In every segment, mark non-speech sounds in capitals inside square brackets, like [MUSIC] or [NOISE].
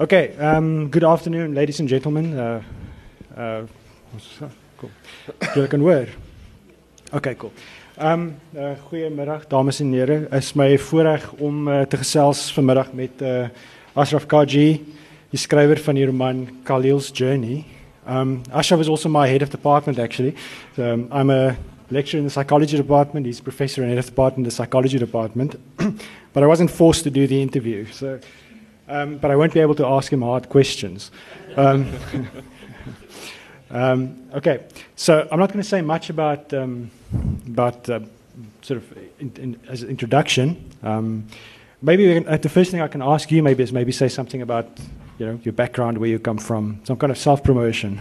Okay, um, good afternoon, ladies and gentlemen. Uh, uh, cool. Julle kan hoor. Okay, cool. Um uh, goeiemiddag dames en here. Is my voorreg om uh, te gesels vanmiddag met uh, Ashraf Kagee, die skrywer van die roman Kahlil's Journey. Um Ashraf is also my head of department actually. So, um, I'm a lecturer in the psychology department. He's professor and head of department in the psychology department. [CLEARS THROAT] but I wasn't forced to do the interview. So um, but I won't be able to ask him hard questions. Um, [LAUGHS] um, okay, so I'm not going to say much about um, about uh, sort of in, in, as an introduction. Um, maybe can, uh, the first thing I can ask you maybe is maybe say something about you know your background, where you come from, some kind of self promotion.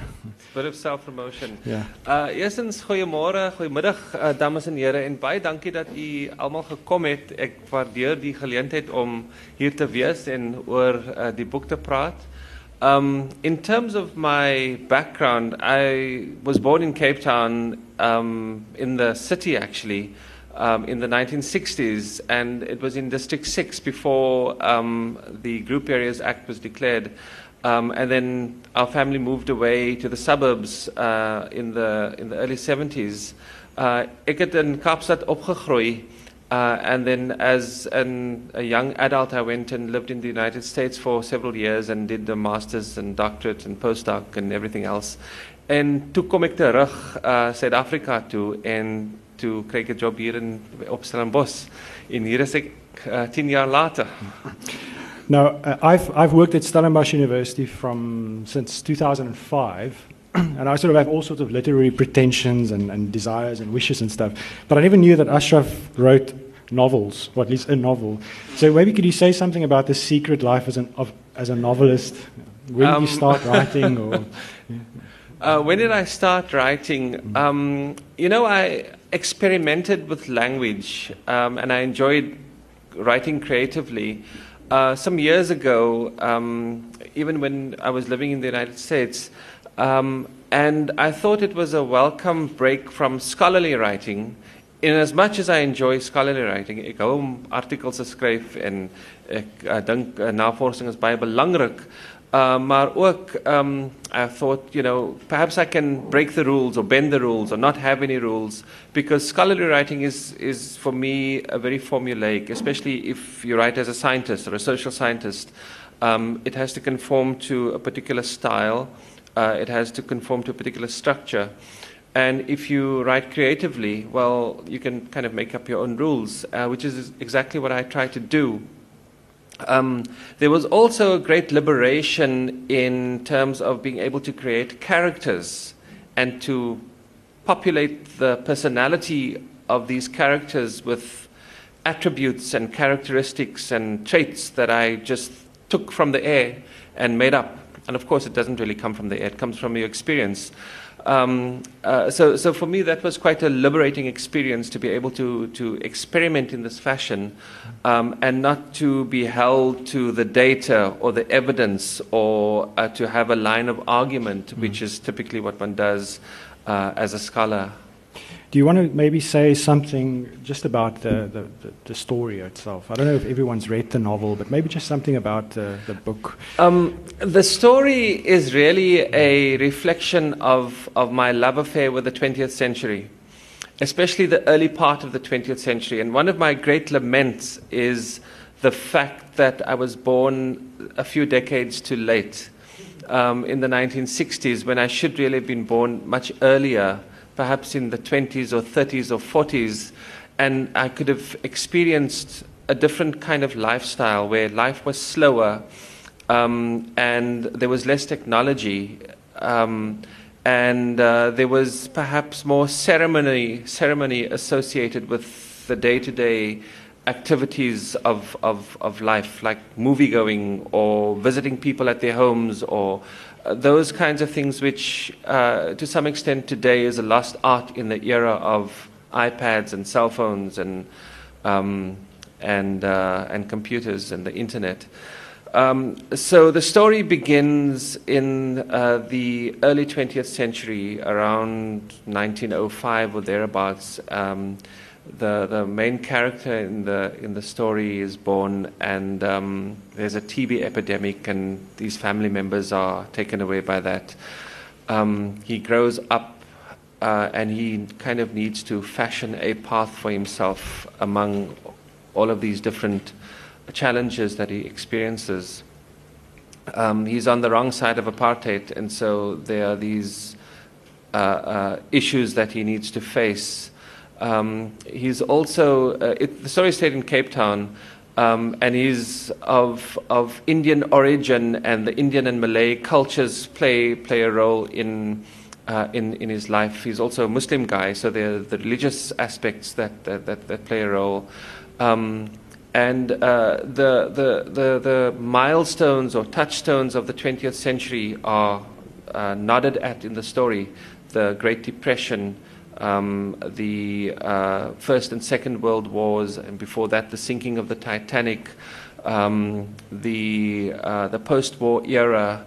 Bit of self promotion. Ja. Uh eerstens goeiemôre, goeiemiddag uh, dames en here en baie dankie dat u almal gekom het. Ek waardeer die geleentheid om hier te wees en oor uh, die boek te praat. Um in terms of my background, I was born in Cape Town um in the city actually. Um, in the 1960s, and it was in District 6 before um, the Group Areas Act was declared. Um, and then our family moved away to the suburbs uh, in, the, in the early 70s. Uh, ek het in Kaapstad opgegroei. Uh, and then as an, a young adult, I went and lived in the United States for several years and did the master's and doctorate and postdoc and everything else. En toe kom ek terug uh Suid-Afrika toe en toe kry job hier in op Stellenbosch. En hier is ek uh, 10 jaar later. [LAUGHS] Now, uh, I've, I've worked at Stellenbosch University from since 2005, [CLEARS THROAT] and I sort of have all sorts of literary pretensions and, and desires and wishes and stuff. But I never knew that Ashraf wrote novels, or at least a novel. So maybe could you say something about the secret life as, an, of, as a novelist? When Um, did you start [LAUGHS] writing? Or, Uh, when did I start writing? Um, you know, I experimented with language um, and I enjoyed writing creatively. Uh, some years ago, um, even when I was living in the United States, um, and I thought it was a welcome break from scholarly writing. In as much as I enjoy scholarly writing, ek hou om artikels te skryf en ek uh, dink uh, navorsing is. Uh, maar ook, um, I thought, you know, perhaps I can break the rules or bend the rules or not have any rules because scholarly writing is, is for me, a very formulaic, especially if you write as a scientist or a social scientist. Um, it has to conform to a particular style, uh, it has to conform to a particular structure. And if you write creatively, well, you can kind of make up your own rules, uh, which is exactly what I try to do um, there was also a great liberation in terms of being able to create characters and to populate the personality of these characters with attributes and characteristics and traits that I just took from the air and made up. And of course, it doesn't really come from the air, it comes from your experience. Um, uh, so, so for me, that was quite a liberating experience to be able to, to experiment in this fashion um, and not to be held to the data or the evidence or uh, to have a line of argument, which is typically what one does uh, as a scholar. Do you want to maybe say something just about the, the, the, the story itself? I don't know if everyone's read the novel, but maybe just something about uh, the book. Um, the story is really a reflection of, of my love affair with the 20th century, especially the early part of the 20th century. And one of my great laments is the fact that I was born a few decades too late um, in the 1960s when I should really have been born much earlier, perhaps in the 20s or 30s or 40s. And I could have experienced a different kind of lifestyle where life was slower um, and there was less technology. Um, and uh, there was perhaps more ceremony, ceremony associated with the day to day activities of, of, of life, like movie going or visiting people at their homes or those kinds of things, which uh, to some extent today is a lost art in the era of iPads and cell phones and, um, and, uh, and computers and the internet. Um, so the story begins in uh, the early 20th century, around 1905 or thereabouts, um, the the main character in the in the story is born, and um, there's a TB epidemic, and these family members are taken away by that. Um, he grows up. Uh, and he kind of needs to fashion a path for himself among all of these different challenges that he experiences. Um, he's on the wrong side of apartheid, and so there are these uh, uh, issues that he needs to face. Um, he's also, uh, it, the story is set in Cape Town, um, and he's of, of Indian origin, and the Indian and Malay cultures play, play a role in, uh, in, in his life. He's also a Muslim guy, so there are the religious aspects that, that, that, that play a role. Um, and uh, the, the, the, the, milestones or touchstones of the 20th century are uh, nodded at in the story the Great Depression, um, the uh, First and Second World Wars, and before that, the sinking of the Titanic, um, the, uh, the post war era.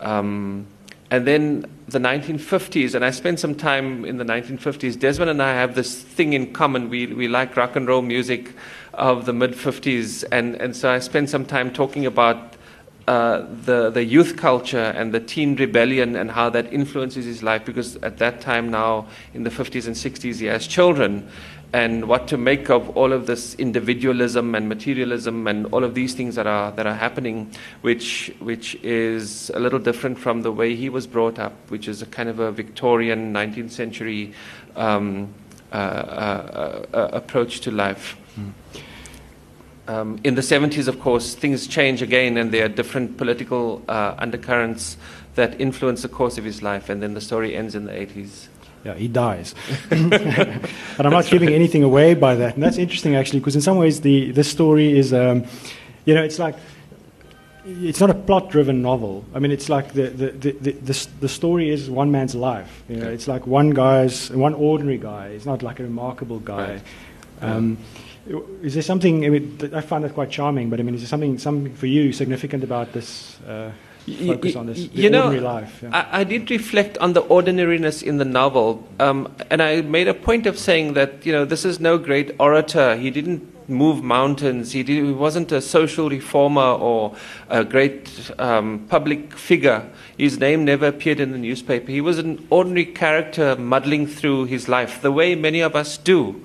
Um, and then the 1950s, and I spent some time in the 1950s. Desmond and I have this thing in common. We, we like rock and roll music of the mid 50s, and, and so I spent some time talking about uh, the, the youth culture and the teen rebellion and how that influences his life because at that time now in the 50s and 60s he has children and what to make of all of this individualism and materialism and all of these things that are that are happening which which is a little different from the way he was brought up which is a kind of a Victorian 19th century um, uh, uh, uh, approach to life mm. Um, in the 70s, of course, things change again, and there are different political uh, undercurrents that influence the course of his life, and then the story ends in the 80s. Yeah, he dies. [LAUGHS] and I'm not giving anything away by that. And that's interesting, actually, because in some ways, the, this story is, um, you know, it's like, it's not a plot driven novel. I mean, it's like the, the, the, the, the story is one man's life. You know, it's like one guy's, one ordinary guy. He's not like a remarkable guy. Right. Um, yeah is there something? I, mean, I find that quite charming, but I mean, is there something, something for you significant about this? Uh, focus on this you know, life. Yeah. I, I, did reflect on the ordinariness in the novel, um, and I made a point of saying that you know this is no great orator. He didn't move mountains. He, did, he wasn't a social reformer or a great um, public figure. His name never appeared in the newspaper. He was an ordinary character muddling through his life, the way many of us do.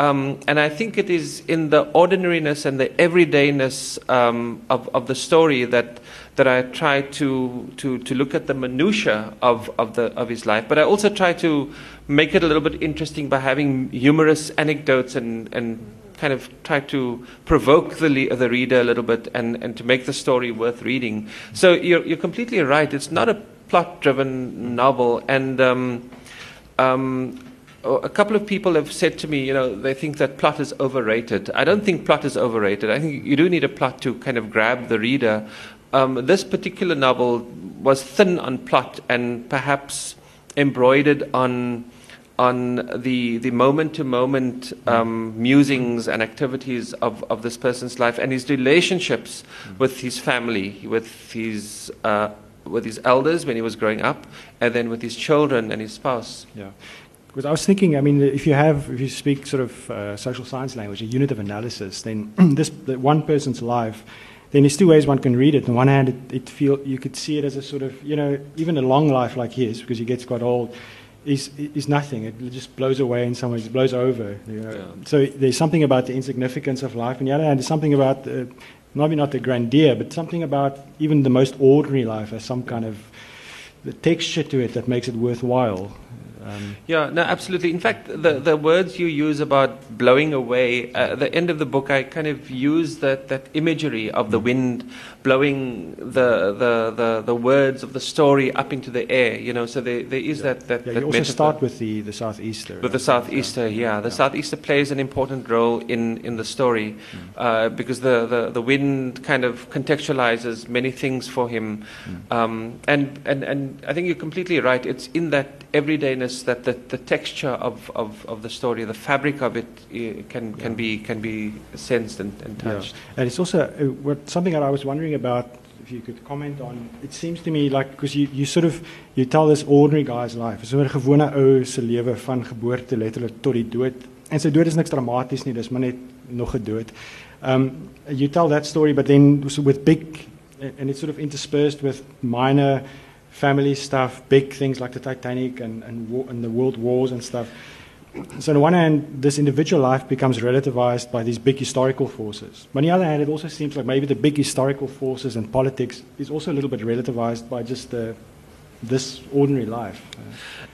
Um, and I think it is in the ordinariness and the everydayness um, of, of the story that, that I try to, to, to look at the minutiae of, of, of his life. But I also try to make it a little bit interesting by having humorous anecdotes and, and kind of try to provoke the, le- the reader a little bit and, and to make the story worth reading. So you're, you're completely right. It's not a plot driven novel. And um, um, a couple of people have said to me, you know, they think that plot is overrated. I don't think plot is overrated. I think you do need a plot to kind of grab the reader. Um, this particular novel was thin on plot and perhaps embroidered on on the the moment to moment musings and activities of, of this person's life and his relationships with his family, with his uh, with his elders when he was growing up, and then with his children and his spouse. Yeah. Because I was thinking, I mean, if you have, if you speak sort of uh, social science language, a unit of analysis, then [CLEARS THROAT] this the one person's life, then there's two ways one can read it. On one hand, it, it feel you could see it as a sort of, you know, even a long life like his, because he gets quite old, is is nothing. It just blows away in some ways. It blows over. You know? yeah. So there's something about the insignificance of life. On the other hand, there's something about the, maybe not the grandeur, but something about even the most ordinary life as some kind of the texture to it that makes it worthwhile. Um, yeah, no, absolutely. In fact, the, the words you use about blowing away, uh, at the end of the book, I kind of use that, that imagery of the wind blowing the, the, the, the words of the story up into the air, you know, so there, there is yeah. that, that, yeah, that you also metaphor. start with the, the southeaster. With right? the southeaster, yeah. yeah. The southeaster plays an important role in, in the story mm. uh, because the, the, the wind kind of contextualizes many things for him. Mm. Um, and, and, and I think you're completely right. It's in that everydayness that the, the texture of, of, of the story, the fabric of it uh, can, can, be, can be sensed and, and touched. Yeah. And it's also uh, what, something that I was wondering about, if you could comment on, it seems to me like, because you, you sort of, you tell this ordinary guy's life, so 'n gewone ou se lewe van geboorte letterlik tot die dood en sy dood is niks dramaties nie, dis maar net nog 'n dood. Um you tell that story but then with big and it's sort of interspersed with minor family stuff, big things like the Titanic and and, and the world wars and stuff. So on the one hand, this individual life becomes relativized by these big historical forces. But on the other hand, it also seems like maybe the big historical forces and politics is also a little bit relativized by just the this ordinary life.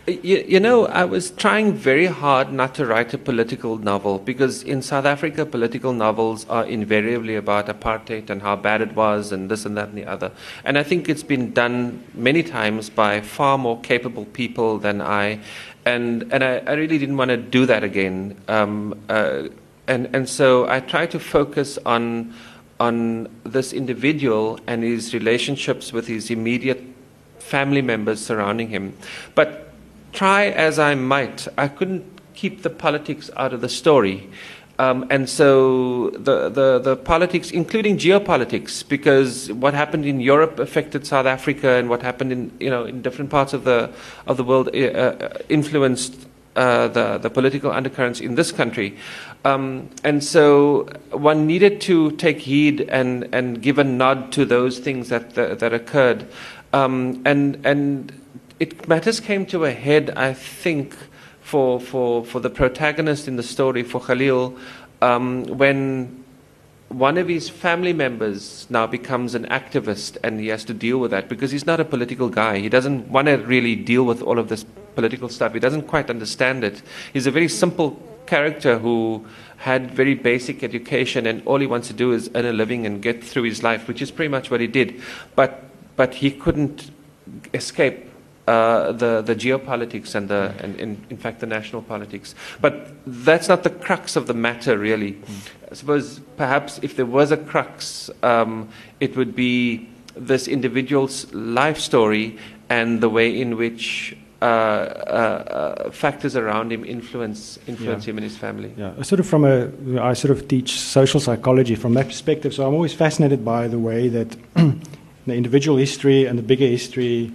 You, you, know, I was trying very hard not to write a political novel because in South Africa, political novels are invariably about apartheid and how bad it was and this and that and the other. And I think it's been done many times by far more capable people than I. And, and I, I really didn't want to do that again. Um, uh, and, and so I tried to focus on, on this individual and his relationships with his immediate family members surrounding him. But try as I might, I couldn't keep the politics out of the story. Um, and so the, the, the, politics, including geopolitics, because what happened in Europe affected South Africa, and what happened in you know in different parts of the of the world uh, uh influenced uh, the the political undercurrents in this country. Um, and so one needed to take heed and, and give a nod to those things that that, that occurred. Um, and and it matters came to a head, I think, for for for the protagonist in the story, for Kahlil, um, when one of his family members now becomes an activist and he has to deal with that because he's not a political guy. He doesn't want to really deal with all of this political stuff. He doesn't quite understand it. He's a very simple character who had very basic education and all he wants to do is earn a living and get through his life, which is pretty much what he did. But but he couldn't escape uh, the, the geopolitics and, the, and in, in fact, the national politics. But that's not the crux of the matter, really. Mm. I suppose perhaps if there was a crux, um, it would be this individual's life story and the way in which uh, uh, uh, factors around him influence influence yeah. him and his family. Yeah, sort of from a I sort of teach social psychology from that perspective. So I'm always fascinated by the way that [CLEARS THROAT] the individual history and the bigger history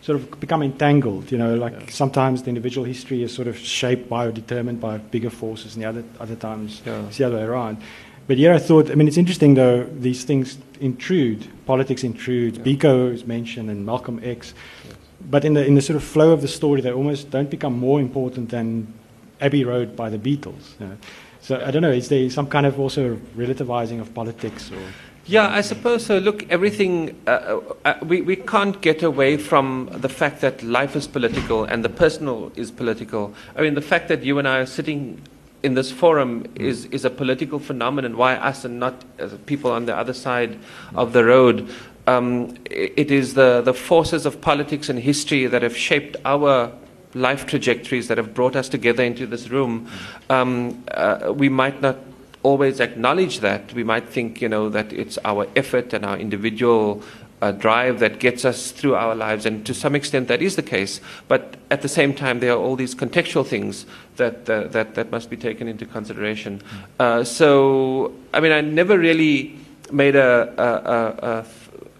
sort of become entangled. You know, like yeah. sometimes the individual history is sort of shaped by or determined by bigger forces, and the other other times yeah. it's the other way around. But here I thought, I mean, it's interesting though. These things intrude, politics intrude. Yeah. Biko is mentioned, and Malcolm X. Yes. But in the in the sort of flow of the story, they almost don't become more important than Abbey Road by the Beatles. You know? So I don't know. Is there some kind of also relativizing of politics or? Yeah, I suppose so. Look, everything, uh, uh, uh, we, we can't get away from the fact that life is political and the personal is political. I mean, the fact that you and I are sitting in this forum is, is a political phenomenon. Why us and not people on the other side of the road? Um, it is the, the forces of politics and history that have shaped our life trajectories that have brought us together into this room. Um, uh, we might not always acknowledge that. We might think, you know, that it's our effort and our individual uh, drive that gets us through our lives, and to some extent that is the case. But at the same time, there are all these contextual things that uh, that that must be taken into consideration. Uh, so, I mean, I never really made a, a, a, a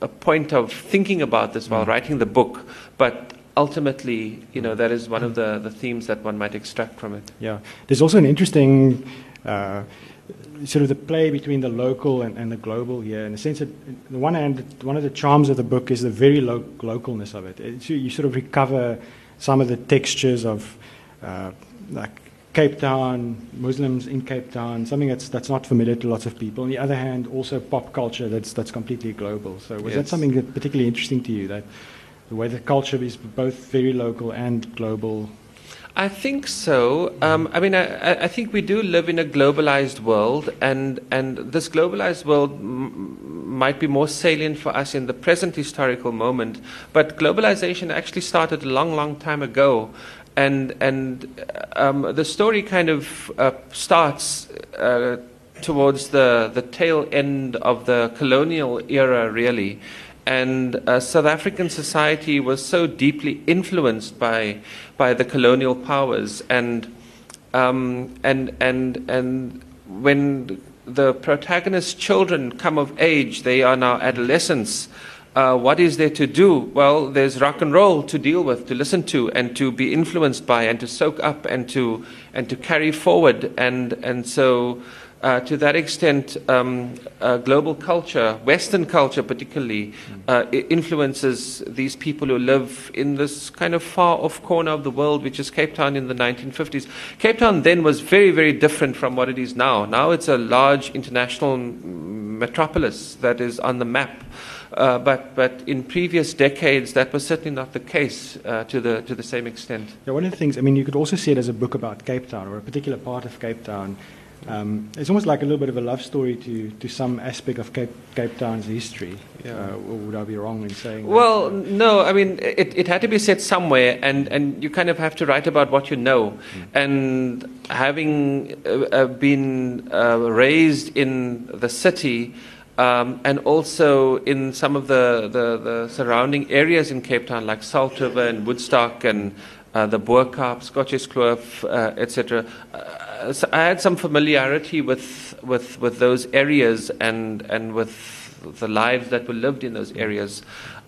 point of thinking about this while mm. writing the book, but ultimately, you know, that is one of the, the themes that one might extract from it. Yeah. There's also an interesting uh, sort of the play between the local and, and the global here. In the sense that, on the one hand, one of the charms of the book is the very lo- localness of it. It's, you sort of recover some of the textures of, uh, like Cape Town, Muslims in Cape Town, something that's that's not familiar to lots of people. On the other hand, also pop culture that's that's completely global. So was yes. that something that particularly interesting to you? That the way the culture is both very local and global I think so. Um, I mean, I, I, think we do live in a globalized world, and, and this globalized world m- might be more salient for us in the present historical moment. But globalization actually started a long, long time ago. And, and um, the story kind of uh, starts uh, towards the, the tail end of the colonial era, really and uh, South African society was so deeply influenced by by the colonial powers, and um, and and and when the protagonist's children come of age, they are now adolescents. Uh, what is there to do? Well, there's rock and roll to deal with, to listen to, and to be influenced by, and to soak up, and to and to carry forward. And and so, uh, to that extent, um, uh, global culture, Western culture particularly, uh, influences these people who live in this kind of far off corner of the world, which is Cape Town in the 1950s. Cape Town then was very, very different from what it is now. Now it's a large international metropolis that is on the map. Uh, but, but in previous decades, that was certainly not the case uh, to, the, to the same extent. Yeah, one of the things, I mean, you could also see it as a book about Cape Town or a particular part of Cape Town. Um, it's almost like a little bit of a love story to, to some aspect of Cape, Cape Town's history. Yeah. Uh, would I be wrong in saying Well, that? no, I mean, it, it had to be said somewhere, and, and you kind of have to write about what you know. And having uh, uh, been uh, raised in the city, um, and also in some of the, the, the surrounding areas in Cape Town, like Salt River and Woodstock and uh, the Bo-Kaap, Schotsche Kloof, uh, etc. Uh, so I had some familiarity with, with, with those areas and, and with the lives that were lived in those areas.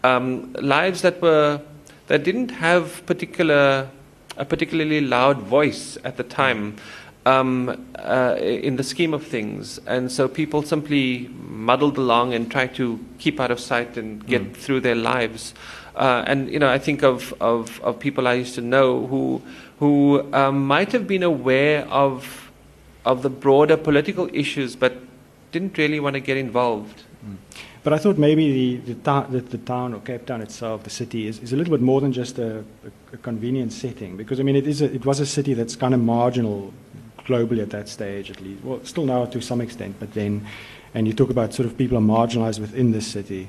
Um, lives that were that didn't have particular a particularly loud voice at the time um, uh, in the scheme of things, and so people simply muddled along and tried to keep out of sight and get Mm. through their lives. Uh, and you know, I think of, of, of people I used to know who who um, might have been aware of of the broader political issues, but didn't really want to get involved. But I thought maybe the, the, ta- the, the town or Cape Town itself, the city, is, is a little bit more than just a, a, a convenient setting. Because, I mean, it, is a, it was a city that's kind of marginal globally at that stage, at least. Well, still now to some extent, but then, and you talk about sort of people are marginalized within this city.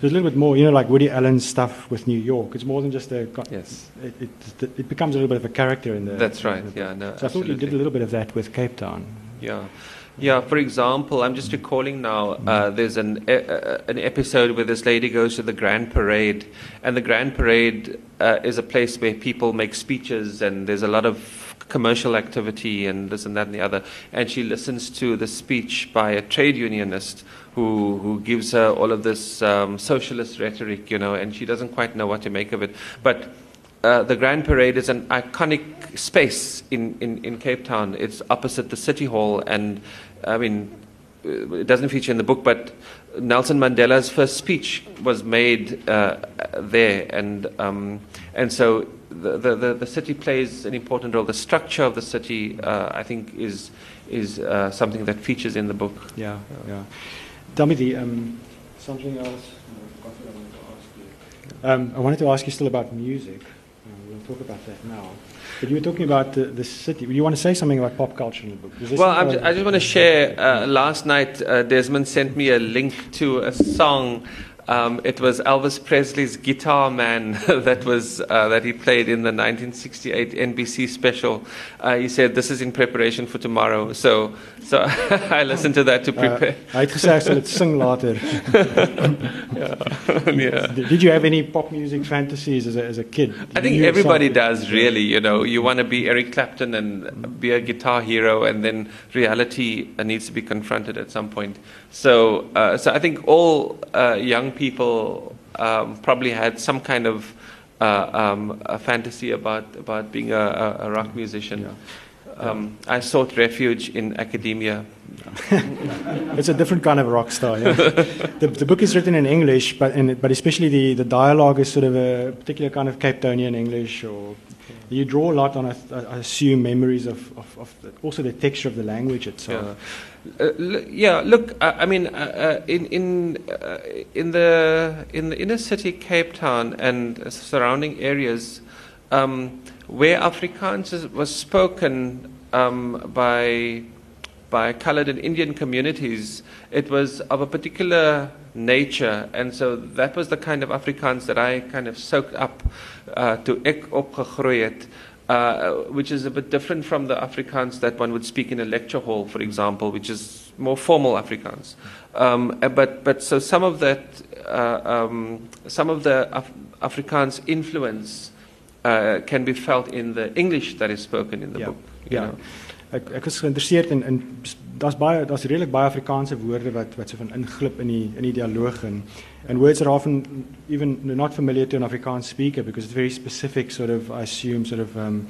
There's a little bit more, you know, like Woody Allen's stuff with New York. It's more than just a. Yes. It, it, it becomes a little bit of a character in the. That's right. the- Yeah, no, So I thought you did a little bit of that with Cape Town. Yeah. Yeah, for example, I'm just recalling now, uh, there's an, e- uh, an episode where this lady goes to the Grand Parade, and the Grand Parade uh, is a place where people make speeches, and there's a lot of commercial activity, and this and that and the other. And she listens to the speech by a trade unionist who, who gives her all of this um, socialist rhetoric, you know, and she doesn't quite know what to make of it. But uh, the Grand Parade is an iconic space in, in, in Cape Town. It's opposite the City Hall, and I mean, uh, it doesn't feature in the book, but Nelson Mandela's first speech was made uh, there, and um, and so the, the, the, city plays an important role. The structure of the city, uh, I think, is is uh, something that features in the book. Yeah, yeah. The um, something else. I forgot what I wanted to ask you. Um, I wanted to ask you still about music. Um, we'll talk about that now. But you were talking about the, the city. You want to say something about pop culture in the book? Well, something I just want to share. Uh, last night, uh, Desmond sent me a link to a song. Um, it was Elvis Presley's "Guitar Man" [LAUGHS] that was uh, that he played in the 1968 NBC special. Uh, he said, "This is in preparation for tomorrow." So, so [LAUGHS] I listened to that to Uh, prepare. hy het gesê ek sal dit sing later. [LAUGHS] yeah. Did did you have any pop music fantasies as a, as a kid? I think everybody does, really. You know, you want to be Eric Clapton and be a guitar hero, and then reality needs to be confronted at some point. So, uh, so I think all uh, young people um, probably had some kind of uh, um, a fantasy about about being a, a, a rock musician. Yeah. Um, I sought refuge in academia. [LAUGHS] It's a different kind of rock star. Yeah. [LAUGHS] the, the book is written in English, but in, but especially the, the dialogue is sort of a particular kind of Cape Townian English. Or you draw a lot on, I, I assume, memories of, of, of the, also the texture of the language itself. Yeah. Uh, l- yeah, look, I, I mean, uh, uh, in in uh, in the in the inner city, Cape Town, and surrounding areas, um, where Afrikaans was spoken um, by by coloured and Indian communities, it was of a particular nature, and so that was the kind of Afrikaans that I kind of soaked up uh, to ek opgegroei het. Uh, which is a bit different from the Afrikaans that one would speak in a lecture hall, for example, which is more formal Afrikaans. Um, uh, but but so some of that, uh, um, some of the Af- Afrikaans influence uh, can be felt in the English that is spoken in the Yeah, book. you yeah. know. Ek ek is geïnteresseerd in in daar's baie daar's redelik baie Afrikaanse woorde wat wat so van inglip in die in die dialoog en and words are often even not familiar to an Afrikaans speaker because it's very specific sort of I assume sort of um,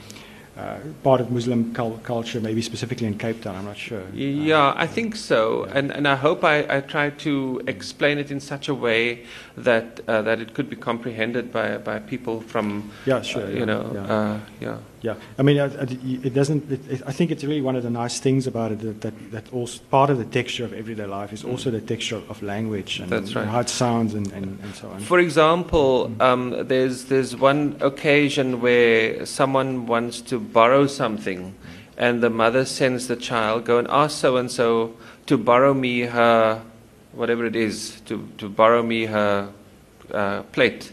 uh, part of Muslim culture, maybe specifically in Cape Town. I'm not sure. Yeah, I think so, and and I hope I, I try to explain it in such a way that uh, that it could be comprehended by by people from Yeah, sure. uh, yeah, you know yeah. uh, yeah. Yeah, I mean, it, it- it doesn't. It, I think it's really one of the nice things about it that that, that also part of the texture of everyday life is also the texture of language and, That's right. and how it sounds and, and, and so on. For example, um, there's there's one occasion where someone wants to borrow something, and the mother sends the child go and ask so and so to borrow me her whatever it is to to borrow me her uh, plate.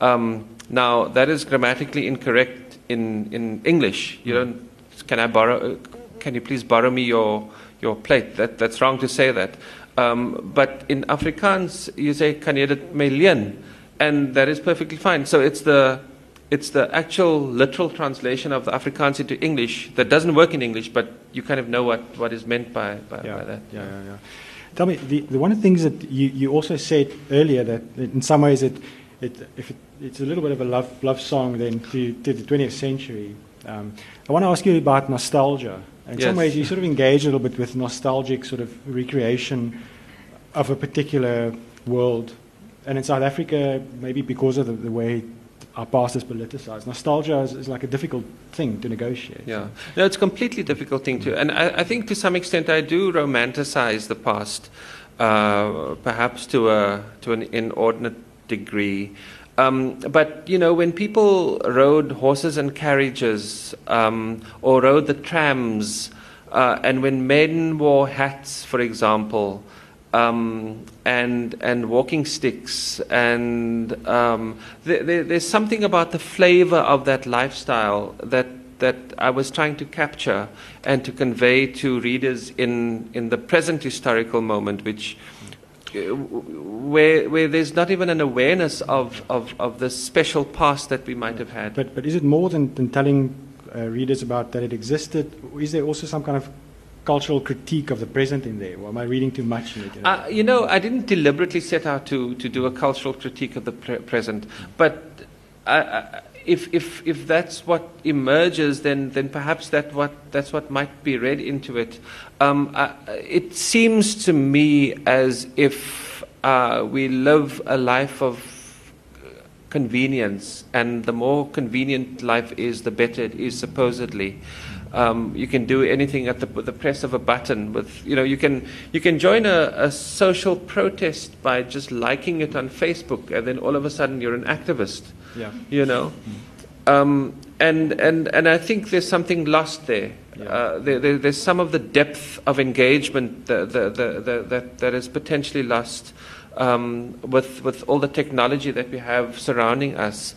Um, now that is grammatically incorrect in in English. You don't. Can I borrow? uh, Can you please borrow me your your plate? That that's wrong to say that. Um, but in Afrikaans, you say kan jy dit my leen? and that is perfectly fine. So it's the it's the actual literal translation of the Afrikaans into English that doesn't work in English, but you kind of know what, what is meant by, by, yeah, by that. yeah, yeah, yeah. Tell me, the, the one of the things that you, you also said earlier that in some ways it, it, if it, it's a little bit of a love, love song then to, to the 20th century. Um, I want to ask you about nostalgia. In some ways, you sort of engage a little bit with nostalgic sort of recreation of a particular world. And in South Africa, maybe because of the, the way our past is politicized, nostalgia is, is like a difficult thing to negotiate. Yeah, no, it's a completely difficult thing to, and I, I think to some extent I do romanticize the past, uh, perhaps to a to an inordinate degree. Um, but you know, when people rode horses and carriages, um, or rode the trams, uh, and when men wore hats, for example, um, and and walking sticks, and um, there, there, there's something about the flavor of that lifestyle that that I was trying to capture and to convey to readers in in the present historical moment, which. Uh, Where, where there's not even an awareness of, of, of the special past that we might have had. But, but is it more than, than telling uh, readers about that it existed? Is there also some kind of cultural critique of the present in there? Or am I reading too much in it? You know? Uh, you know, I didn't deliberately set out to, to do a cultural critique of the pre- present, but I, I, if, if, if that's what emerges, then, then perhaps that what, that's what might be read into it. Um, I, it seems to me as if uh, we live a life of convenience, and the more convenient life is, the better it is, supposedly. Um, you can do anything at the, the press of a button. With you know, you can you can join a, a social protest by just liking it on Facebook, and then all of a sudden you're an activist. yeah. You know, um, and and and I think there's something lost there. Yeah. Uh, there, there. There's some of the depth of engagement that the, the, the, that that is potentially lost um, with with all the technology that we have surrounding us,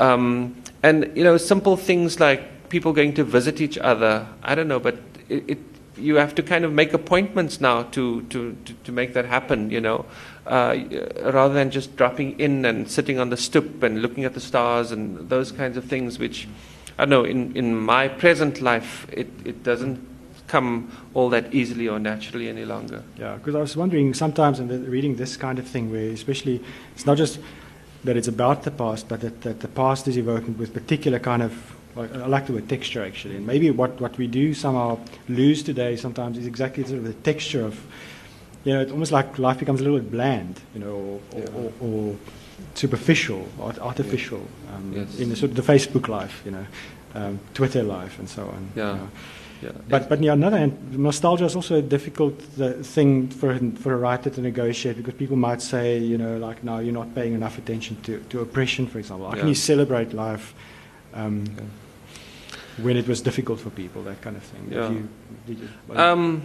um, and you know, simple things like people going to visit each other. I don't know, but it. it you have to kind of make appointments now to, to, to, to make that happen, you know, uh, rather than just dropping in and sitting on the stoop and looking at the stars and those kinds of things, which, I know, in, in my present life, it, it doesn't come all that easily or naturally any longer. Yeah, because I was wondering sometimes in reading this kind of thing, where especially it's not just that it's about the past, but that, that the past is evoked with particular kind of, I like the word texture actually, and maybe what, what we do somehow lose today sometimes is exactly sort of the texture of, you know, it's almost like life becomes a little bit bland, you know, or, Yeah. or, or superficial, or artificial, um, Yes. in the sort of the Facebook life, you know, um, Twitter life, and so on. Yeah. you know. Yeah. But but on the other hand, nostalgia is also a difficult uh, thing for for a writer to negotiate because people might say, you know, like, no, you're not paying enough attention to, to oppression, for example. How can you celebrate life um, Yeah. when it was difficult for people, that kind of thing? Yeah. you- did you- Um,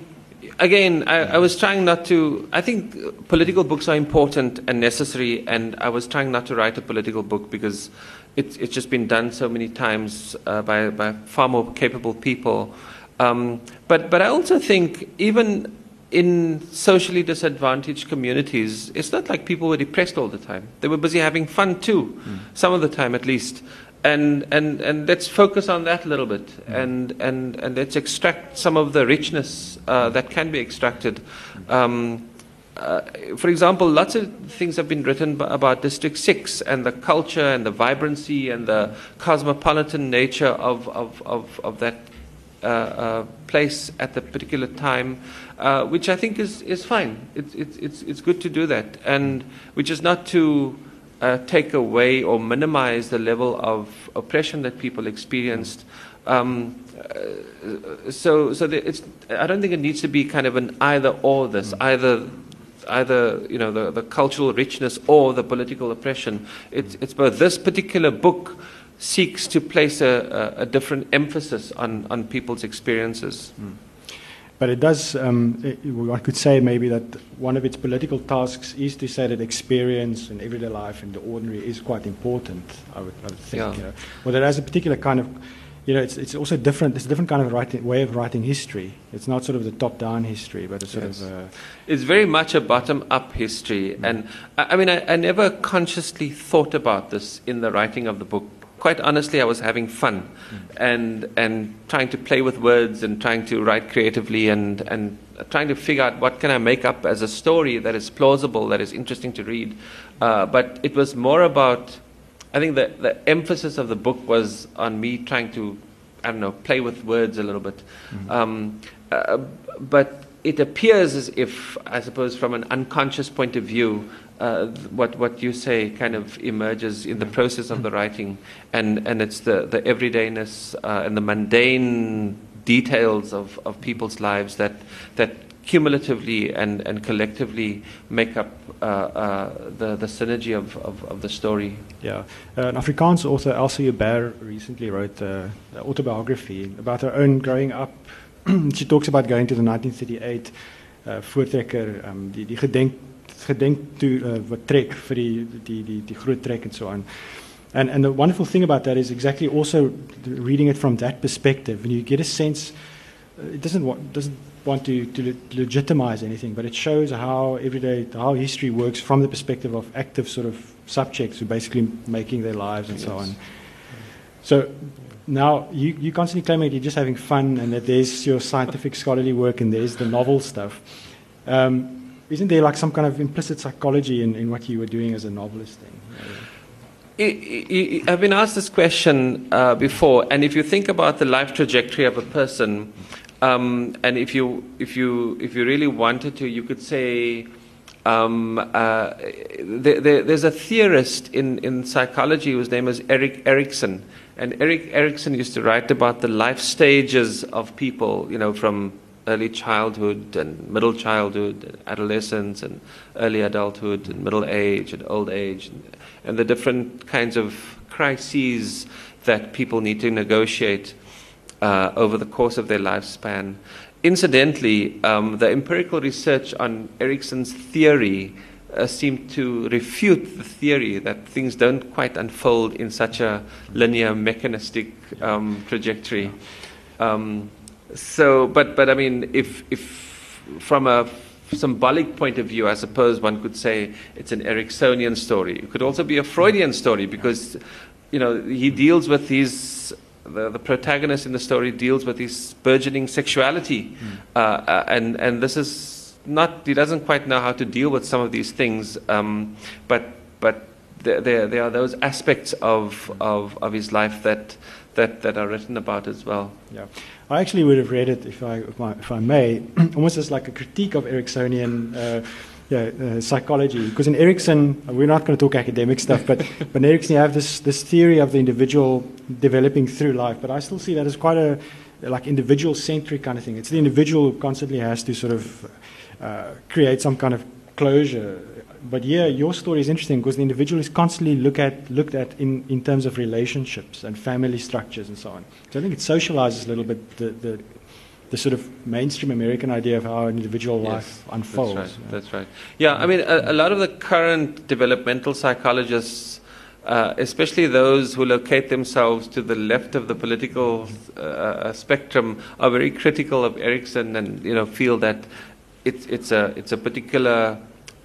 again, I, I was trying not to. I think political books are important and necessary, and I was trying not to write a political book because it's it's just been done so many times uh, by by far more capable people. Um, but but I also think even in socially disadvantaged communities, it's not like people were depressed all the time. They were busy having fun too, some of the time at least. And and and let's focus on that a little bit, and and and let's extract some of the richness uh, that can be extracted. Um, uh, for example, lots of things have been written about District 6 and the culture and the vibrancy and the cosmopolitan nature of, of, of, of that uh, uh, place at the particular time, uh, which I think is, is fine. It's, it's, it's, it's good to do that. And which is not to uh, take away or minimize the level of oppression that people experienced. Um, uh, so, so the, it's, I don't think it needs to be kind of an either or this, either either you know the, the cultural richness or the political oppression. It's, it's both. This particular book seeks to place a, a, a different emphasis on, on people's experiences. But it does, um, it, I could say maybe that one of its political tasks is to say that experience in everyday life and the ordinary is quite important, I would, I would think. Yeah. You know. Well, it has a particular kind of, you know, it's, it's also different, it's a different kind of writing, way of writing history. It's not sort of the top down history, but it's sort Yes. of. Uh, It's very much a bottom up history. And I, I mean, I, I never consciously thought about this in the writing of the book. Quite honestly, I was having fun and, and trying to play with words and trying to write creatively and, and trying to figure out what can I make up as a story that is plausible, that is interesting to read. Uh, but it was more about, I think the, the emphasis of the book was on me trying to, I don't know, play with words a little bit. Um, uh, but it appears as if, I suppose, from an unconscious point of view, uh, what what you say kind of emerges in the process of the writing, and and it's the the everydayness uh, and the mundane details of, of people's lives that that cumulatively and, and collectively make up uh, uh, the the synergy of, of, of the story. Yeah, uh, an Afrikaans author, Elsa Joubert, recently wrote uh, an autobiography about her own growing up. [CLEARS THROAT] she talks about going to the 1938 uh, voortrekker, um, die, die gedenk, gedenk toe uh, wat trek vir die, die, die, die groot trek and so on. And, and the wonderful thing about that is exactly also reading it from that perspective, and you get a sense. Uh, it doesn't want, doesn't want to, to le- legitimize anything, but it shows how everyday how history works from the perspective of active sort of subjects who are basically making their lives and so on. So now you, you constantly claim that you're just having fun and that there's your scientific scholarly work and there's the novel stuff. Um, isn't there like some kind of implicit psychology in, in what you were doing as a novelist then? I've been asked this question uh, before, and if you think about the life trajectory of a person, um, and if you if you if you really wanted to, you could say um, uh, there, there, there's a theorist in, in psychology whose name is Erik Erikson, and Erik Erikson used to write about the life stages of people, you know, from early childhood and middle childhood, and adolescence and early adulthood and middle age and old age, and, and the different kinds of crises that people need to negotiate uh, over the course of their lifespan. Incidentally, um, the empirical research on Erikson's theory uh, seemed to refute the theory that things don't quite unfold in such a linear, mechanistic um, trajectory. Um, so, but but I mean, if if from a symbolic point of view, I suppose one could say it's an Eriksonian story. It could also be a Freudian story because, you know, he deals with these. The, the protagonist in the story deals with his burgeoning sexuality, uh, uh, and and this is not. He doesn't quite know how to deal with some of these things, um, but but there, there there are those aspects of of, of his life that that that are written about as well. Yeah, I actually would have read it if I, if I, if I may, [CLEARS THROAT] almost as like a critique of Eriksonian uh, yeah, uh, psychology. Because in Erikson, we're not going to talk academic stuff, but, but [LAUGHS] in Erikson, you have this, this theory of the individual developing through life. But I still see that as quite a like individual centric kind of thing. It's the individual who constantly has to sort of uh, create some kind of closure. But yeah, your story is interesting because the individual is constantly look at, looked at in, in terms of relationships and family structures and so on. So I think it socializes a little bit the, the, the sort of mainstream American idea of how an individual Yes, life unfolds. That's right. yeah. That's right. Yeah, I mean, a, a lot of the current developmental psychologists, uh, especially those who locate themselves to the left of the political uh, spectrum, are very critical of Erikson and you know feel that it's it's a it's a particular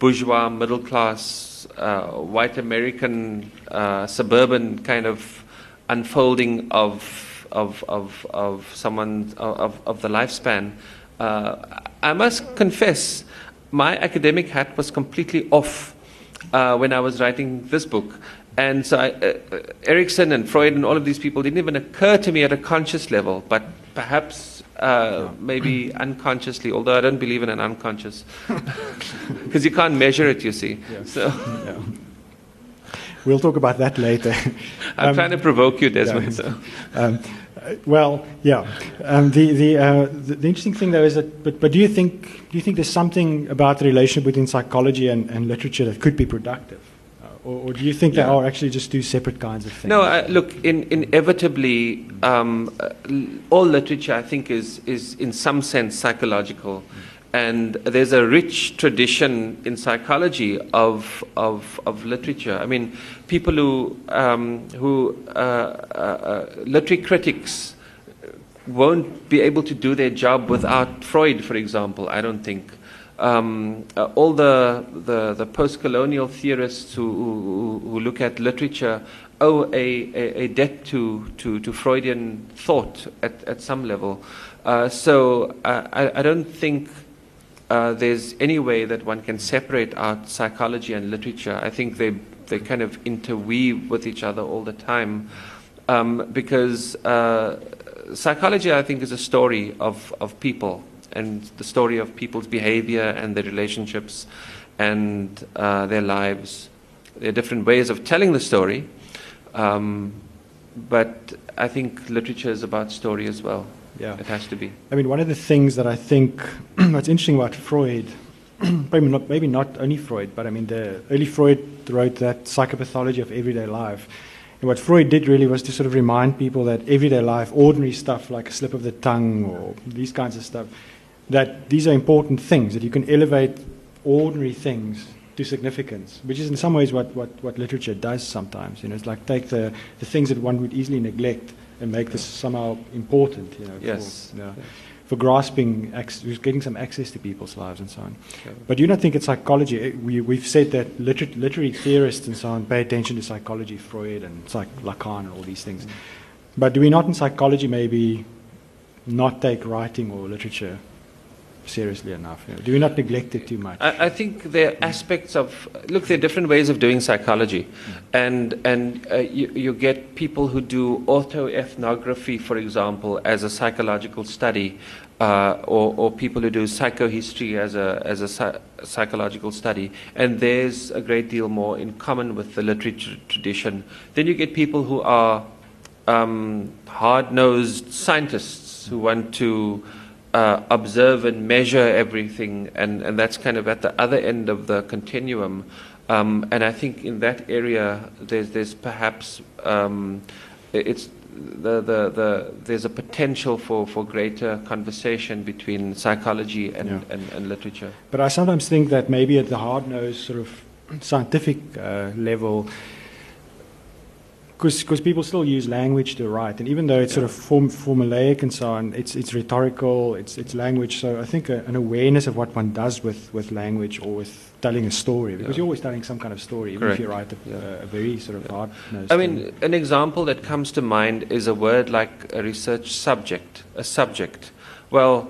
bourgeois middle class uh, white American uh, suburban kind of unfolding of of of of someone of of the lifespan. Uh, I must confess, my academic hat was completely off uh, when I was writing this book. And so I, uh, uh, Erikson and Freud and all of these people didn't even occur to me at a conscious level, but perhaps uh, maybe unconsciously, although I don't believe in an unconscious, [LAUGHS] because you can't measure it, you see. Yeah. So Yeah. We'll talk about that later. [LAUGHS] I'm Um, trying to provoke you, Desmond. yeah. So. Um, well, yeah. Um, the the, uh, the the interesting thing though is that, but, but do you think do you think there's something about the relationship between psychology and, and literature that could be productive, or, or do you think they are actually just two separate kinds of things? No, uh, look, in, inevitably, um, uh, all literature, I think, is, is in some sense psychological. And there's a rich tradition in psychology of, of, of literature. I mean, people who, um, who uh, uh, uh, literary critics won't be able to do their job without Freud, for example, I don't think. Um, uh, all the, the, the post colonial theorists who, who, who look at literature owe a, a, a debt to, to, to Freudian thought at, at some level. Uh, so uh, I, I don't think uh, there's any way that one can separate out psychology and literature. I think they, they kind of interweave with each other all the time um, because uh, psychology, I think, is a story of, of people and the story of people's behavior and their relationships and uh, their lives. There are different ways of telling the story, um, but I think literature is about story as well. Yeah. It has to be. I mean, one of the things that I think [CLEARS THROAT] what's interesting about Freud, [CLEARS THROAT] maybe not, maybe not only Freud, but I mean, the early Freud wrote that psychopathology of everyday life. And what Freud did really was to sort of remind people that everyday life, ordinary stuff like a slip of the tongue or these kinds of stuff, that these are important things, that you can elevate ordinary things to significance, which is in some ways what, what, what literature does sometimes. You know, it's like take the, the things that one would easily neglect and make this somehow important, you know, Yes. for, yeah, for grasping, ac- getting some access to people's lives and so on. Okay. But do you not think it's psychology? Eh, We, we've said that liter- literary theorists and so on pay attention to psychology, Freud and psych- Lacan and all these things. But do we not in psychology maybe not take writing or literature seriously enough? You know? Do we not neglect it too much? I, I think there are aspects of look. There are different ways of doing psychology, and and uh, you, you get people who do autoethnography, for example, as a psychological study, uh, or or people who do psychohistory as a as a psy- psychological study, and there's a great deal more in common with the literature tradition. Then you get people who are um, hard-nosed scientists who want to uh, observe and measure everything, and, and that's kind of at the other end of the continuum. Um, and I think in that area, there's, there's perhaps um, it's the, the, the, there's a potential for, for greater conversation between psychology and, Yeah. and, and literature. But I sometimes think that maybe at the hard nosed sort of scientific uh, level, because people still use language to write, and even though it's sort of form, formulaic and so on, it's it's rhetorical, it's it's language. So I think a, an awareness of what one does with, with language or with telling a story, because Yeah. you're always telling some kind of story, even Correct. if you write a, Yeah. a very sort of hard. I mean, an example that comes to mind is a word like a research subject, a subject. Well,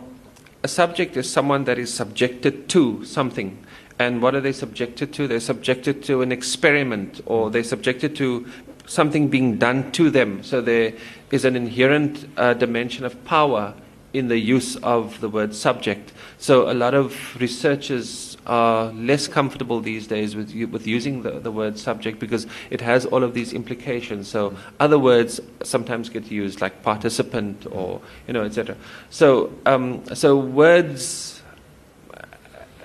a subject is someone that is subjected to something. And what are they subjected to? They're subjected to an experiment or they're subjected to something being done to them. So there is an inherent uh, dimension of power in the use of the word subject. So a lot of researchers are less comfortable these days with, with using the, the word subject because it has all of these implications. So other words sometimes get used like participant or, you know, etc. So, um, so words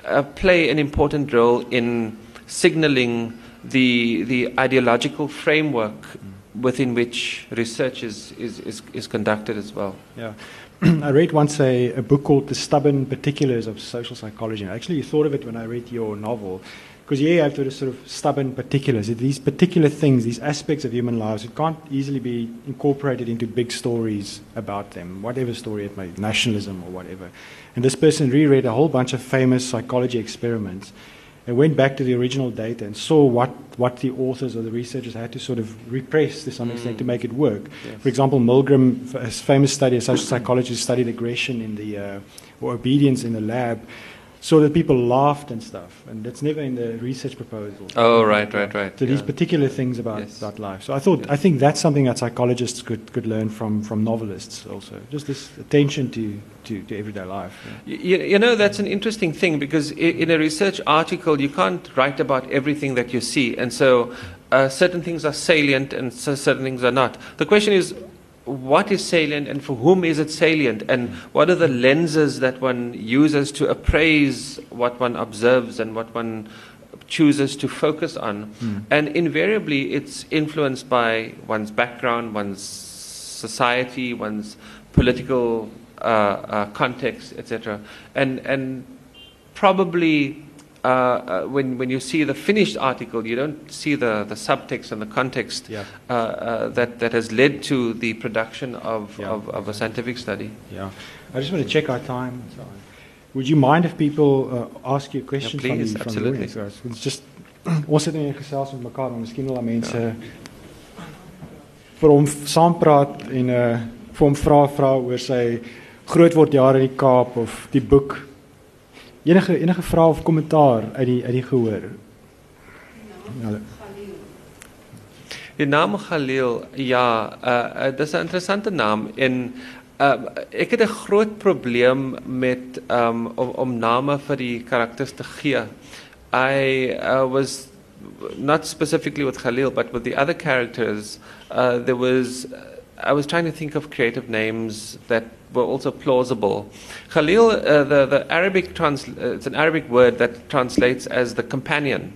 uh, play an important role in signaling the, the ideological framework within which research is, is, is, is conducted as well. Yeah. [CLEARS THROAT] I read once a, a book called The Stubborn Particulars of Social Psychology. I actually thought of it when I read your novel. Because yeah, you have to sort of stubborn particulars. These particular things, these aspects of human lives, it can't easily be incorporated into big stories about them, whatever story it may be, nationalism or whatever. And this person reread a whole bunch of famous psychology experiments. They went back to the original data and saw what, what the authors or the researchers had to sort of repress to some extent Mm. to make it work. Yes. For example, Milgram, a famous study, a social psychologist studied aggression in the, uh, or obedience in the lab, saw that people laughed and stuff, and that's never in the research proposal. Oh, right, right, right. So these yeah. particular things about, Yes. about life. So I thought, I think that's something that psychologists could, could learn from, from novelists also. Just this attention to, to, to everyday life. yeah. You, you know, that's an interesting thing because in a research article, you can't write about everything that you see. And so uh, certain things are salient and so certain things are not. The question is, what is salient and for whom is it salient? And what are the lenses that one uses to appraise what one observes and what one chooses to focus on? And invariably, it's influenced by one's background, one's society, one's political uh, uh, context, etc. And and probably uh, uh, when when you see the finished article, you don't see the, the subtext and the context Yeah. uh, uh, that that has led to the production of, Yeah, of, of a scientific study. Yeah. I just want to check our time. Would you mind if people uh, ask you questions Yeah, please, from absolutely. the guys? It's just [CLEARS THROAT] ons sit in gesels met mekaar, maar miskien wil mense vir hom saampraat en uh vir hom vra vra oor sy grootword jare in die Kaap of die boek. Enige enige vrae of kommentaar uit die uit die gehoor. Ja, Die naam Kahlil, ja, uh, uh, dis 'n interessante naam en uh, ek het 'n groot probleem met um, om, om name vir die karakters te gee. I uh, was not specifically with Kahlil, but with the other characters. Uh, there was I was trying to think of creative names that were also plausible. Kahlil, uh, the the Arabic trans, uh, it's an Arabic word that translates as the companion,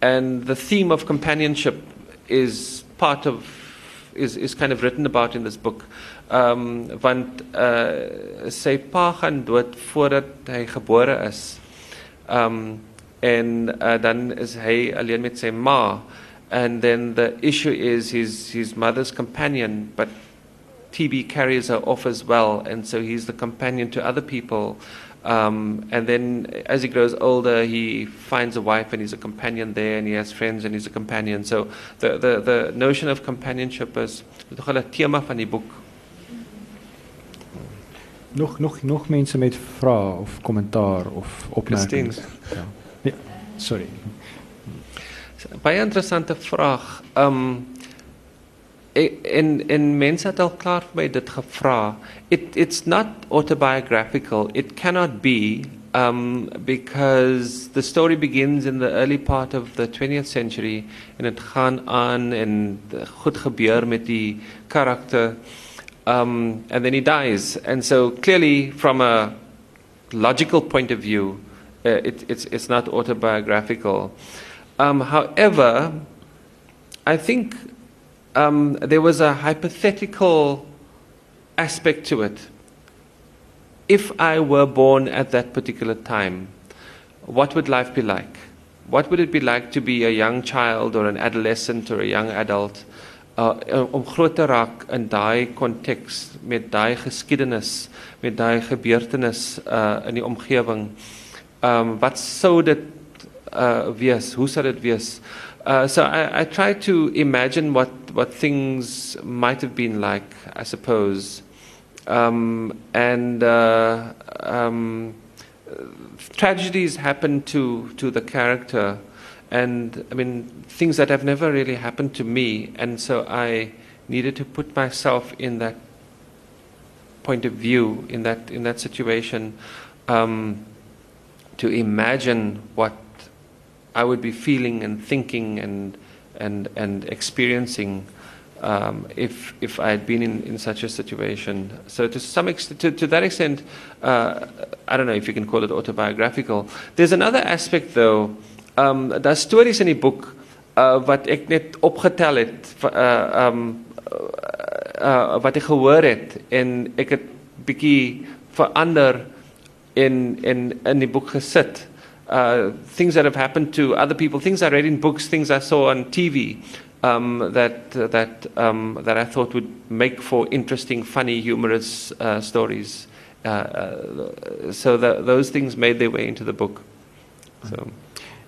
and the theme of companionship is part of is is kind of written about in this book. Um, want uh, pa gaan dood voordat hy gebore is. Um, en uh, dan is hy alleen met sy ma. And then the issue is his, his mother's companion, but TB carries her off as well, and so he's the companion to other people. Um, and then as he grows older, he finds a wife and he's a companion there, and he has friends and he's a companion. So the, the, the notion of companionship is 'n tema van die boek. nog nog nog mense met vrae of kommentaar of opmerkings. Ja. Nee, sorry. Baie interessante vraag. Um en en mense het al klaar vir my dit gevra. It it's not autobiographical. It cannot be um because the story begins in the early part of the 20th century en dit gaan aan en goed gebeur met die karakter. Um and then he dies. And so clearly from a logical point of view, uh, it, it's it's not autobiographical. Um, however, I think um, there was a hypothetical aspect to it. If I were born at that particular time, what would life be like? What would it be like to be a young child or an adolescent or a young adult? Uh, om groot te raak in daai konteks met daai geskiedenis, met daai gebeurtenis uh, in die omgewing. Um, wat sou dit uh, wees? Hoe sou dit wees? Uh, so I, I try to imagine what, what things might have been like, I suppose. Um, and uh, um, tragedies happen to, to the character. And I mean, things that have never really happened to me. And so I needed to put myself in that point of view, in that, in that situation, um, to imagine what I would be feeling and thinking and, and, and experiencing um, if, if I had been in, in such a situation. So to some extent, to, to that extent, uh, I don't know if you can call it autobiographical. There's another aspect though, um, daar's stories in die boek uh, wat ek net opgetel het uh, um, uh, ek gehoor verander in in in die boek gesit. Uh, things that have happened to other people, things I read in books, things I saw on TV, um, that uh, that um, that I thought would make for interesting, funny, humorous uh, stories. Uh, uh, so the, those things made their way into the book. So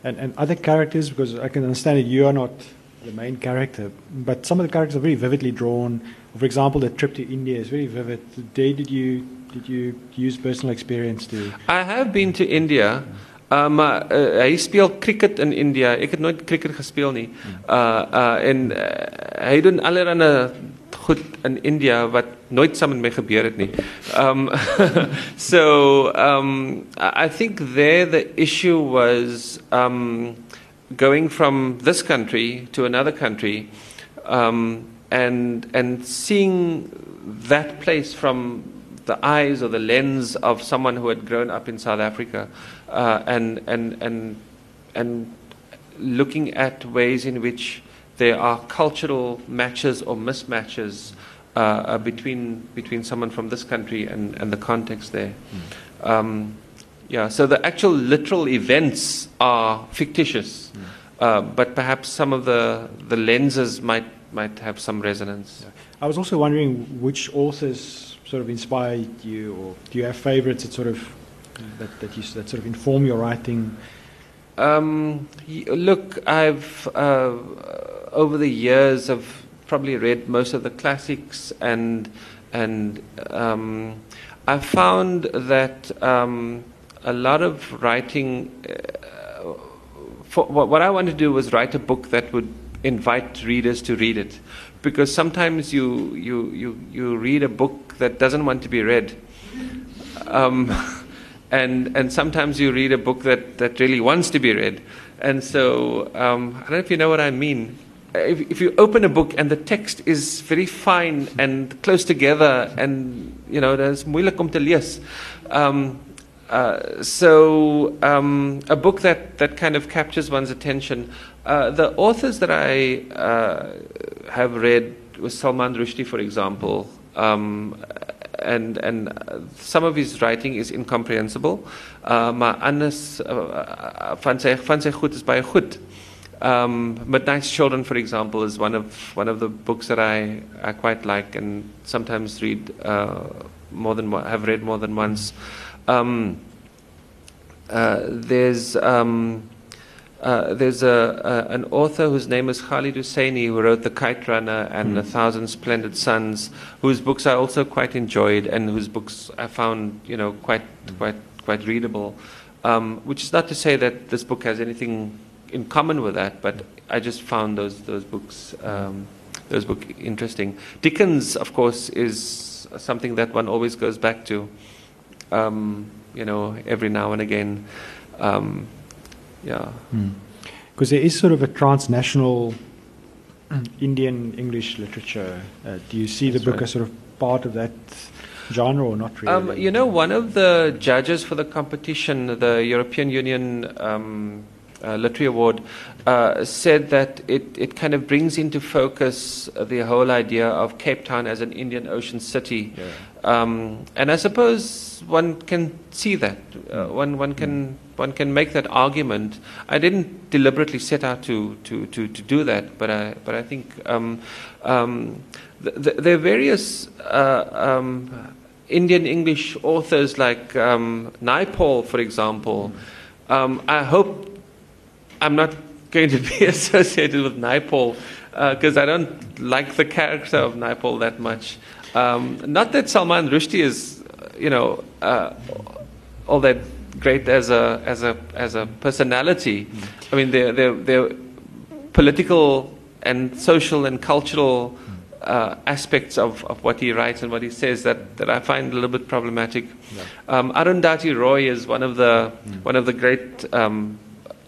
and, and other characters because I can understand that you are not the main character, but some of the characters are very vividly drawn. For example, the trip to India is very vivid. The day did you did you use personal experience to? I have been to India. Uh, maar uh, hy speel cricket in India. Ek het nooit cricket gespeel nie. Uh uh en uh, hy doen allerlei goed in India wat nooit saam met my gebeur het nie. Um [LAUGHS] so um I think there the issue was um going from this country to another country um and and seeing that place from the eyes or the lens of someone who had grown up in South Africa uh, and, and, and, and looking at ways in which there are cultural matches or mismatches uh, uh, between, between someone from this country and, and the context there. Mm. Um, yeah, so the actual literal events are fictitious, mm. uh, but perhaps some of the, the lenses might, might have some resonance. Yeah. I was also wondering which authors sort of inspired you, or do you have favorites that sort of that, that, you, that sort of inform your writing? Um, look, I've uh, over the years I've probably read most of the classics, and and um, I found that um, a lot of writing. Uh, for, what I wanted to do was write a book that would invite readers to read it, because sometimes you you you you read a book that doesn't want to be read. Um, [LAUGHS] and and sometimes you read a book that, that really wants to be read. And so um, I don't know if you know what I mean. If, if you open a book and the text is very fine and close together, and you know, there's moeilijk om te lees. Um, uh, so um, a book that, that kind of captures one's attention. Uh, the authors that I uh, have read was Salman Rushdie, for example. Um, and and some of his writing is incomprehensible. Uh, maar anders uh, van sy is baie goed. Um, Midnight's Children, for example, is one of one of the books that I, I quite like and sometimes read uh, more than have read more than once. Um, uh, there's um, uh, there's a, a, an author whose name is Khaled Hosseini who wrote The Kite Runner and mm. A Thousand Splendid Suns, whose books I also quite enjoyed and whose books I found, you know, quite, mm. quite, quite readable. Um, which is not to say that this book has anything in common with that, but I just found those, those books, um, those book interesting. Dickens, of course, is something that one always goes back to, um, you know, every now and again. Um, yeah. Because hmm. there is sort of a transnational Indian English literature. Uh, do you see That's the book right. as sort of part of that genre or not really? Um, you know, one of the judges for the competition, the European Union um, uh, Literary Award, uh, said that it, it kind of brings into focus the whole idea of Cape Town as an Indian Ocean city. Yeah. Um, and I suppose one can see that. Uh, one, one, can, one can make that argument. I didn't deliberately set out to, to, to, to do that, but I, but I think um, um, th- th- there are various uh, um, Indian English authors like um, Naipaul, for example. Um, I hope I'm not going to be [LAUGHS] associated with Naipaul because uh, I don't like the character of Naipaul that much. Um, not that Salman Rushdie is, you know, uh, all that great as a as a as a personality. I mean, their their their political and social and cultural uh, aspects of, of what he writes and what he says that, that I find a little bit problematic. Yeah. Um, Arundhati Roy is one of the mm. one of the great um,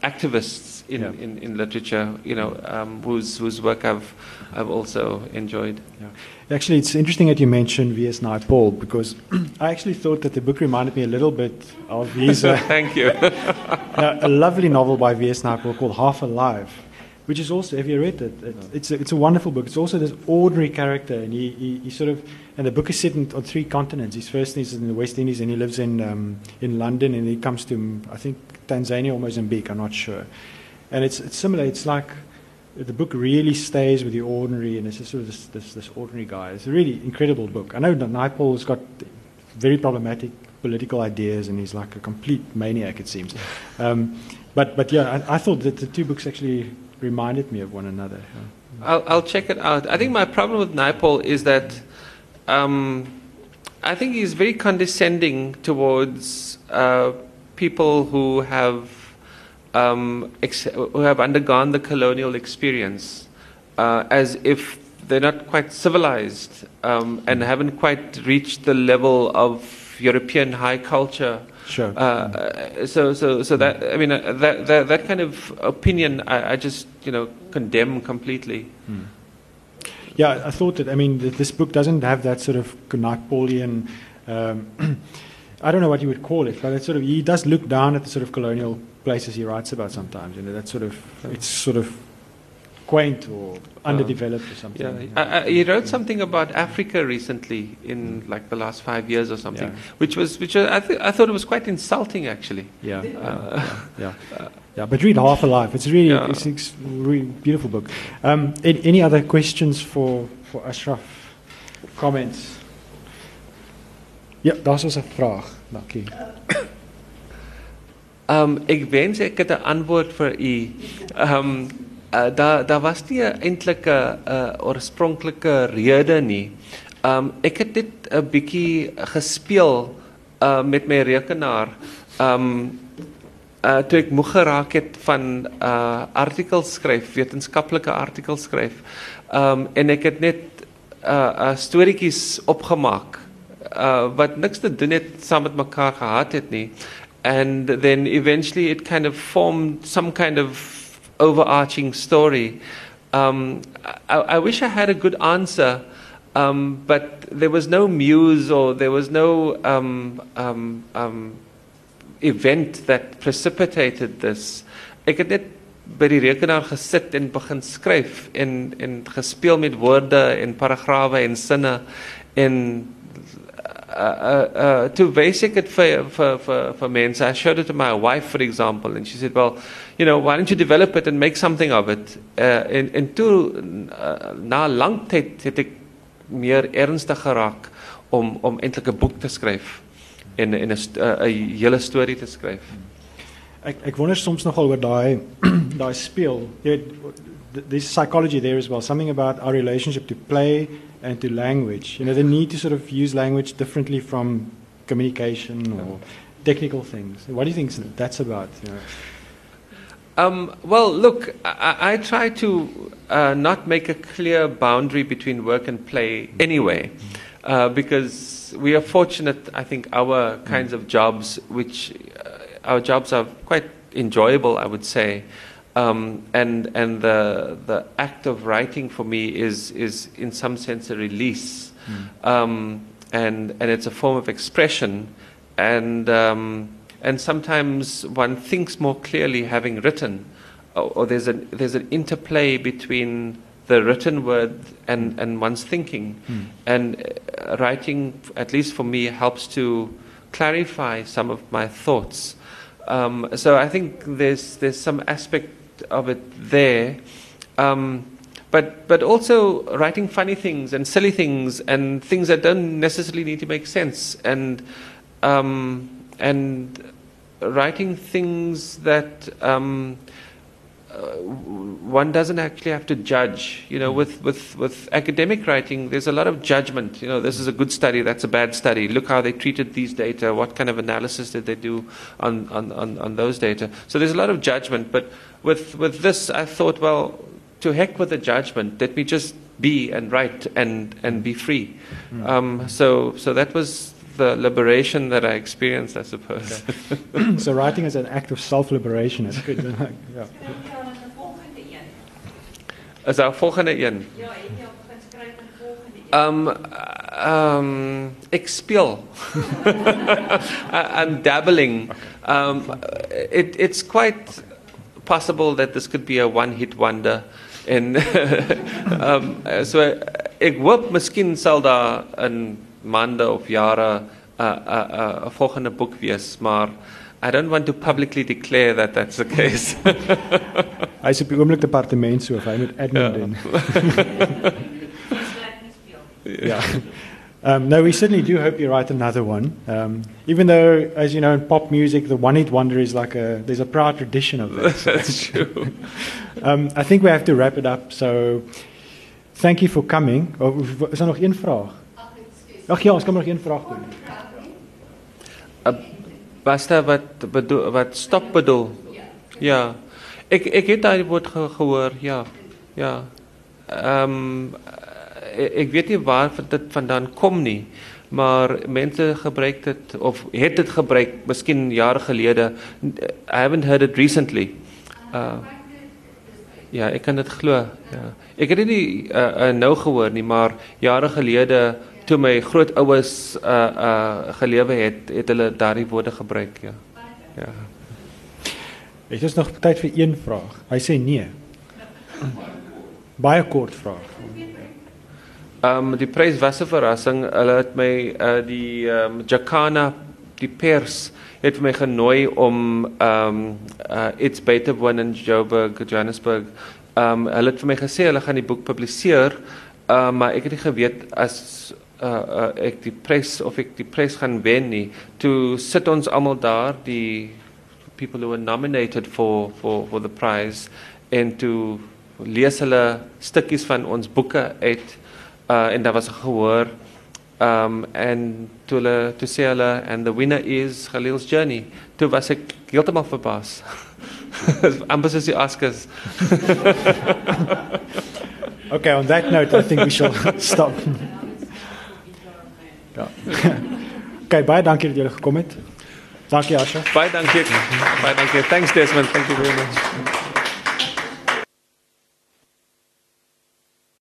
activists in, yeah. in, in, literature, you know, um, whose, whose work I've, I've also enjoyed. Yeah. Actually, it's interesting that you mentioned V.S. Naipaul because [CLEARS THROAT] I actually thought that the book reminded me a little bit of [LAUGHS] his. Uh, Thank you. [LAUGHS] a lovely novel by V.S. Naipaul called Half a Life, which is also, have you read it? it it's, a, it's a wonderful book. It's also this ordinary character, and he, he, he sort of, and the book is set in, on three continents. His first is in the West Indies, and he lives in, um, in London, and he comes to, I think, Tanzania or Mozambique, I'm not sure. And it's, it's similar. It's like the book really stays with the ordinary, and it's just sort of this, this, this ordinary guy. It's a really incredible book. I know that Naipaul's got very problematic political ideas, and he's like a complete maniac, it seems. Um, but but yeah, I, I thought that the two books actually reminded me of one another. I'll, I'll check it out. I think my problem with Naipaul is that um, I think he's very condescending towards uh, people who have um, ex- who have undergone the colonial experience, uh, as if they're not quite civilized um, and haven't quite reached the level of European high culture. Sure. Uh, so, so, so that I mean uh, that, that that kind of opinion, I, I just you know condemn completely. Yeah, I thought that. I mean, that this book doesn't have that sort of Napoleon. Um, [CLEARS THROAT] I don't know what you would call it, but it's sort of he does look down at the sort of colonial places he writes about sometimes. You know, that sort of it's sort of quaint or underdeveloped or something. Yeah, you know. I, he wrote something about Africa recently in like the last five years or something, Yeah. which was which was, I, th- I thought it was quite insulting actually. yeah, yeah, Uh, yeah, [LAUGHS] yeah, yeah. But read Half a Life. It's really, Yeah. it's, it's a really beautiful book. Um, any, any other questions for for Ashraf? Comments? Ja, daar's ons 'n vraag. Dankie. [COUGHS] Um, ek wens ek het 'n antwoord vir u. Um, daar was nie 'n eintlike uh, oorspronklike rede nie. Um, ek het dit 'n bietjie gespeel uh, met my rekenaar. Um, uh, geraak het van uh, artikels skryf, wetenskaplike artikels en ek het net uh, uh, wat niks te doen het saam met mekaar gehad het nie. And then eventually it kind of formed some kind of overarching story. Um, I, I wish I had a good answer, um, but there was no muse or there was no um, um, um, event that precipitated this. Ek het net by die rekenaar gesit en begin skryf en en gespeel met woorde en paragrawe en sinne en uh, uh, uh, to basic it for, for, for, for mense. I showed it to my wife, for example, and she said, well, you know, why don't you develop it and make something of it? Uh, en, en toe, uh, na lang tyd, het ek meer ernstig geraak om, om eintlik 'n boek te skryf en, en 'n st- uh, 'n hele storie te. Ek ek wonder soms nogal oor daai [CLEARS THROAT] daai speel. There's psychology there as well. Something about our relationship to play and to language. You know, the need to sort of use language differently from communication or technical things. What do you think that's about? You know? Um, well, look, I, I try to uh, not make a clear boundary between work and play anyway, uh, because we are fortunate, I think, our kinds of jobs, which uh, our jobs are quite enjoyable, I would say. Um, and and the, the act of writing for me is, is, in some sense, a release. Um, and, and it's a form of expression. And, um, and sometimes one thinks more clearly having written, or, or there's, a, there's an interplay between the written word and, and one's thinking. And uh, writing, at least for me, helps to clarify some of my thoughts. Um, so I think there's, there's some aspect of it there. Um, but, but also writing funny things and silly things and things that don't necessarily need to make sense. And, um, and writing things that um, uh, one doesn't actually have to judge. You know, with, with, with academic writing, there's a lot of judgment. You know, this is a good study, that's a bad study. Look how they treated these data. What kind of analysis did they do on, on, on, on those data? So there's a lot of judgment. But with, with this, I thought, well, to heck with the judgment. Let me just be and write and, and be free. Um, so, so that was the liberation that I experienced, I suppose. [CLEARS THROAT] so writing is an act of self-liberation. It's good. yeah. Skryf jy aan 'n volgende een? Is daar volgende een? Ja, het jy begin skryf aan volgende een? Um, um, ek speel. I- [LAUGHS] I'm dabbling. Um, it, it's quite possible that this could be a one-hit wonder. En [LAUGHS] um, so ek hoop miskien sal daar in maande of jare 'n uh, 'n uh, uh, 'n volgende boek wees, maar I don't want to publicly declare that that's the case. [LAUGHS] Hy is op die oomblik departementshoof. Hy moet admin Ja. doen. Jy sê nie speel. Ja. Um, no, we certainly do hope you write another one. Um, even though, as you know, in pop music, the one-hit wonder is like a there's a proud tradition of that. So. [LAUGHS] That's true. [LAUGHS] Um, I think we have to wrap it up. So, thank you for coming. Oh, is er nog één vraag? Ag ja, ons kan nog één vraag doen. Was daar wat bedoel, wat stop bedoel? Ja. Ek ek het daai woord ge gehoor, ja. Ja. Ehm um, ek weet nie waar dit vandaan kom nie, maar mense gebruik dit of het dit gebruik miskien jare gelede. I haven't heard it recently. Uh Ja, ek kan dit glo. Ja. Ek het dit nie uh, uh, nou gehoor nie, maar jare gelede toe my grootouers uh uh gelewe het, het hulle daardie woorde gebruik, ja. Ja. Het ons nog tyd vir een vraag? Hy sê nee. Baie kort vraag. Ehm um, die prys was 'n verrassing. Hulle het my uh die ehm um, Jacana die pers het vir my genooi om ehm um, uh It's Better One in Joburg, Johannesburg. Ehm um, hulle het vir my gesê hulle gaan die boek publiseer, uh, maar ek het nie geweet as uh, ek die prys of ek die prys gaan wen nie. Toe sit ons almal daar, die people who were nominated for for for the prize en toe lees hulle stukkies van ons boeke uit uh en daar was gehoor um en toe hulle toe sê hulle and the winner is Kahlil's journey toe was ek heeltemal verbaas [LAUGHS] amper soos die Oscars [LAUGHS] Okay, on that note I think we shall [LAUGHS] stop. Ja. [LAUGHS] Okay, baie dankie dat julle gekom het. Dankie Asha. baie dankie baie dankie thanks Desmond thank you very much